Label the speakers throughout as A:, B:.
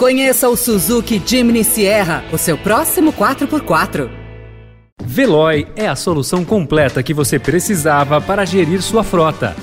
A: Conheça o Suzuki Jimny Sierra, o seu próximo 4x4.
B: Veloy é a solução completa que você precisava para gerir sua frota.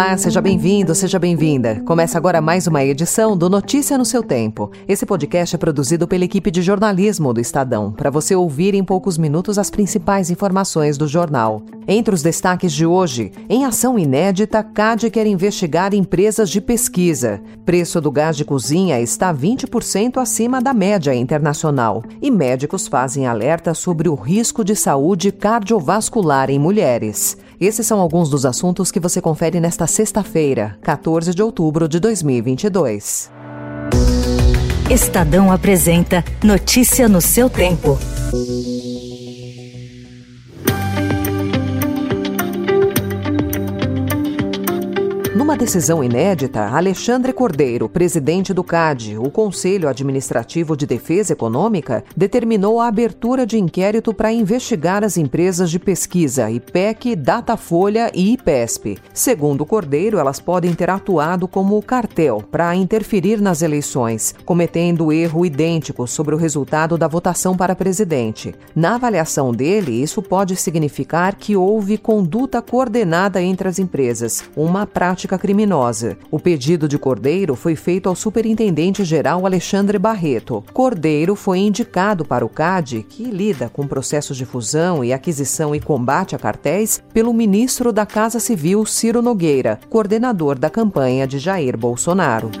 C: Olá, seja bem-vindo, seja bem-vinda. Começa agora mais uma edição do Notícia no seu Tempo. Esse podcast é produzido pela equipe de jornalismo do Estadão, para você ouvir em poucos minutos as principais informações do jornal. Entre os destaques de hoje, em ação inédita, CAD quer investigar empresas de pesquisa. Preço do gás de cozinha está 20% acima da média internacional. E médicos fazem alerta sobre o risco de saúde cardiovascular em mulheres. Esses são alguns dos assuntos que você confere nesta sexta-feira, 14 de outubro de 2022.
D: Estadão apresenta Notícia no seu tempo.
C: Numa decisão inédita, Alexandre Cordeiro, presidente do CAD, o Conselho Administrativo de Defesa Econômica, determinou a abertura de inquérito para investigar as empresas de pesquisa IPEC, Datafolha e IPESP. Segundo Cordeiro, elas podem ter atuado como cartel para interferir nas eleições, cometendo erro idêntico sobre o resultado da votação para presidente. Na avaliação dele, isso pode significar que houve conduta coordenada entre as empresas, uma prática prática criminosa. O pedido de Cordeiro foi feito ao Superintendente-Geral Alexandre Barreto. Cordeiro foi indicado para o CAD, que lida com processos de fusão e aquisição e combate a cartéis, pelo ministro da Casa Civil Ciro Nogueira, coordenador da campanha de Jair Bolsonaro.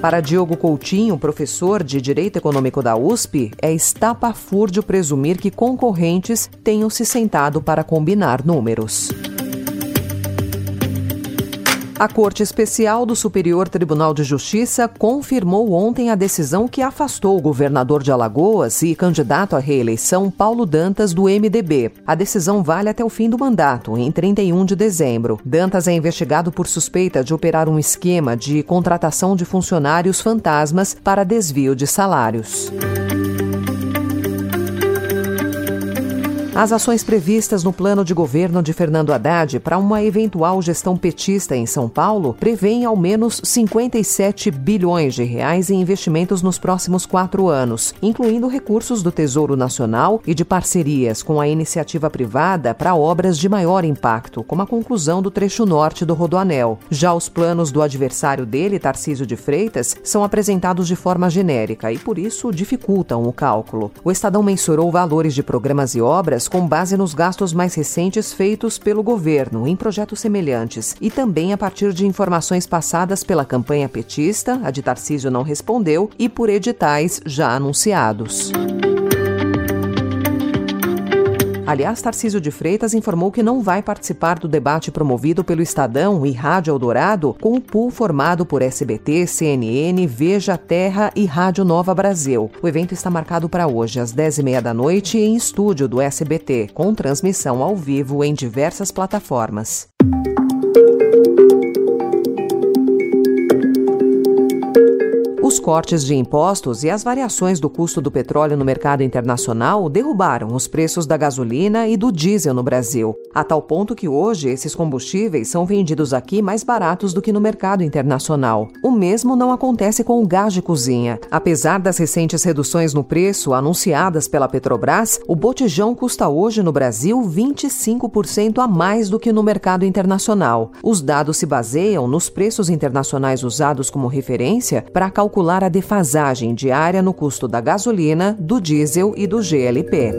C: Para Diogo Coutinho, professor de Direito Econômico da USP, é estapafúrdio presumir que concorrentes tenham se sentado para combinar números. A Corte Especial do Superior Tribunal de Justiça confirmou ontem a decisão que afastou o governador de Alagoas e candidato à reeleição Paulo Dantas do MDB. A decisão vale até o fim do mandato, em 31 de dezembro. Dantas é investigado por suspeita de operar um esquema de contratação de funcionários fantasmas para desvio de salários. As ações previstas no plano de governo de Fernando Haddad para uma eventual gestão petista em São Paulo prevêem ao menos 57 bilhões de reais em investimentos nos próximos quatro anos, incluindo recursos do Tesouro Nacional e de parcerias com a iniciativa privada para obras de maior impacto, como a conclusão do trecho norte do Rodoanel. Já os planos do adversário dele, Tarcísio de Freitas, são apresentados de forma genérica e, por isso, dificultam o cálculo. O Estadão mensurou valores de programas e obras com base nos gastos mais recentes feitos pelo governo em projetos semelhantes e também a partir de informações passadas pela campanha petista, a de Tarcísio não respondeu, e por editais já anunciados. Aliás, Tarcísio de Freitas informou que não vai participar do debate promovido pelo Estadão e Rádio Eldorado com o pool formado por SBT, CNN, Veja Terra e Rádio Nova Brasil. O evento está marcado para hoje, às 10h30 da noite, em estúdio do SBT, com transmissão ao vivo em diversas plataformas. Cortes de impostos e as variações do custo do petróleo no mercado internacional derrubaram os preços da gasolina e do diesel no Brasil, a tal ponto que hoje esses combustíveis são vendidos aqui mais baratos do que no mercado internacional. O mesmo não acontece com o gás de cozinha. Apesar das recentes reduções no preço anunciadas pela Petrobras, o botijão custa hoje no Brasil 25% a mais do que no mercado internacional. Os dados se baseiam nos preços internacionais usados como referência para calcular a defasagem diária no custo da gasolina, do diesel e do GLP.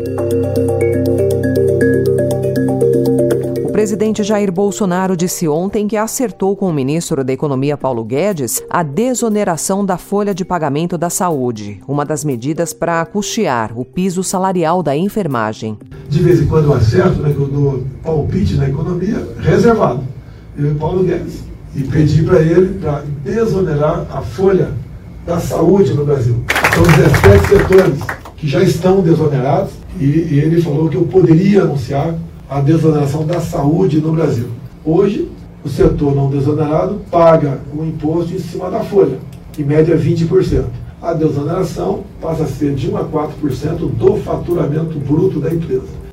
C: O presidente Jair Bolsonaro disse ontem que acertou com o ministro da Economia Paulo Guedes a desoneração da folha de pagamento da saúde, uma das medidas para custear o piso salarial da enfermagem.
E: De vez em quando eu acerto né, no palpite na economia reservado. Eu e Paulo Guedes. E pedi para ele para desonerar a folha da saúde no Brasil. São 17 setores que já estão desonerados e, e ele falou que eu poderia anunciar a desoneração da saúde no Brasil. Hoje, o setor não desonerado paga um imposto em cima da folha, em média 20%. A desoneração passa a ser de 1 a 4% do faturamento bruto da empresa.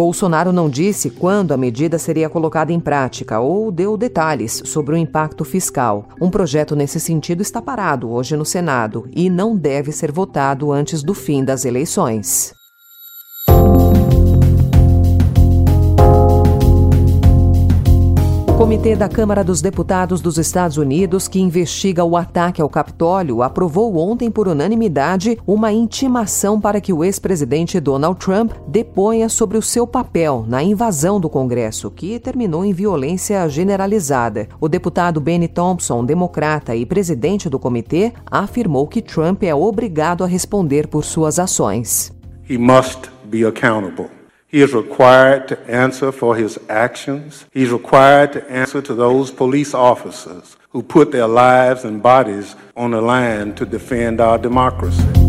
C: Bolsonaro não disse quando a medida seria colocada em prática ou deu detalhes sobre o impacto fiscal. Um projeto nesse sentido está parado hoje no Senado e não deve ser votado antes do fim das eleições. Comitê da Câmara dos Deputados dos Estados Unidos, que investiga o ataque ao Capitólio, aprovou ontem por unanimidade uma intimação para que o ex-presidente Donald Trump deponha sobre o seu papel na invasão do Congresso, que terminou em violência generalizada. O deputado Benny Thompson, democrata e presidente do comitê, afirmou que Trump é obrigado a responder por suas ações.
F: He must be accountable. He is required to answer for his actions. He's required to answer to those police officers who put their lives and bodies on the line to defend our democracy.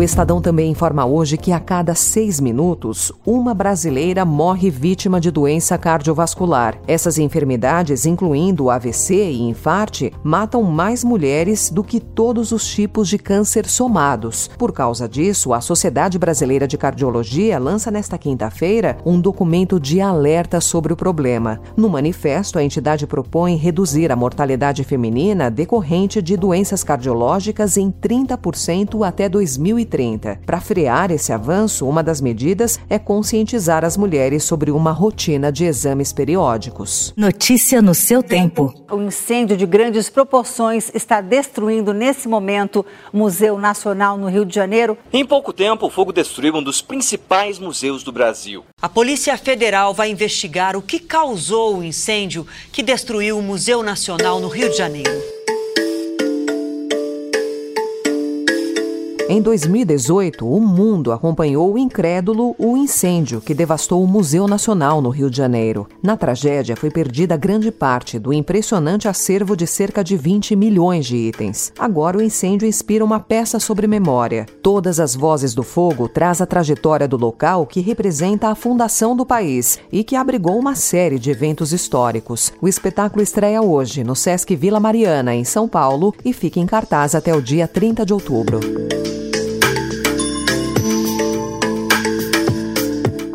C: O Estadão também informa hoje que a cada seis minutos, uma brasileira morre vítima de doença cardiovascular. Essas enfermidades, incluindo AVC e infarte, matam mais mulheres do que todos os tipos de câncer somados. Por causa disso, a Sociedade Brasileira de Cardiologia lança nesta quinta-feira um documento de alerta sobre o problema. No manifesto, a entidade propõe reduzir a mortalidade feminina decorrente de doenças cardiológicas em 30% até 2030. 2030. Para frear esse avanço, uma das medidas é conscientizar as mulheres sobre uma rotina de exames periódicos.
D: Notícia no seu tempo.
G: O incêndio de grandes proporções está destruindo nesse momento o Museu Nacional no Rio de Janeiro.
H: Em pouco tempo, o fogo destruiu um dos principais museus do Brasil.
I: A Polícia Federal vai investigar o que causou o incêndio que destruiu o Museu Nacional no Rio de Janeiro.
C: Em 2018, o mundo acompanhou incrédulo o incêndio que devastou o Museu Nacional no Rio de Janeiro. Na tragédia, foi perdida grande parte do impressionante acervo de cerca de 20 milhões de itens. Agora, o incêndio inspira uma peça sobre memória. Todas as vozes do fogo traz a trajetória do local que representa a fundação do país e que abrigou uma série de eventos históricos. O espetáculo estreia hoje no Sesc Vila Mariana, em São Paulo, e fica em cartaz até o dia 30 de outubro.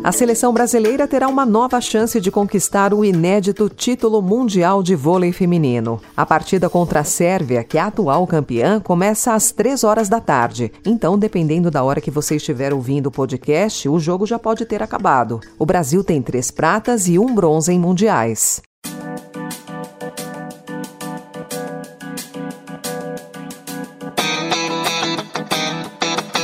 C: A seleção brasileira terá uma nova chance de conquistar o inédito título mundial de vôlei feminino. A partida contra a Sérvia, que é a atual campeã, começa às 3 horas da tarde. Então, dependendo da hora que você estiver ouvindo o podcast, o jogo já pode ter acabado. O Brasil tem três pratas e um bronze em mundiais.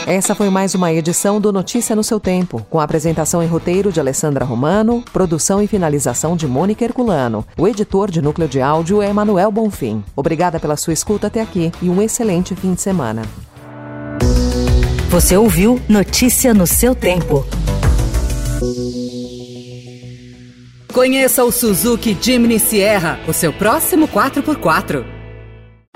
C: Essa foi mais uma edição do Notícia no seu Tempo, com a apresentação e roteiro de Alessandra Romano, produção e finalização de Mônica Herculano. O editor de núcleo de áudio é Emanuel Bonfim. Obrigada pela sua escuta até aqui e um excelente fim de semana.
D: Você ouviu Notícia no seu Tempo.
A: Conheça o Suzuki Jimny Sierra, o seu próximo 4x4.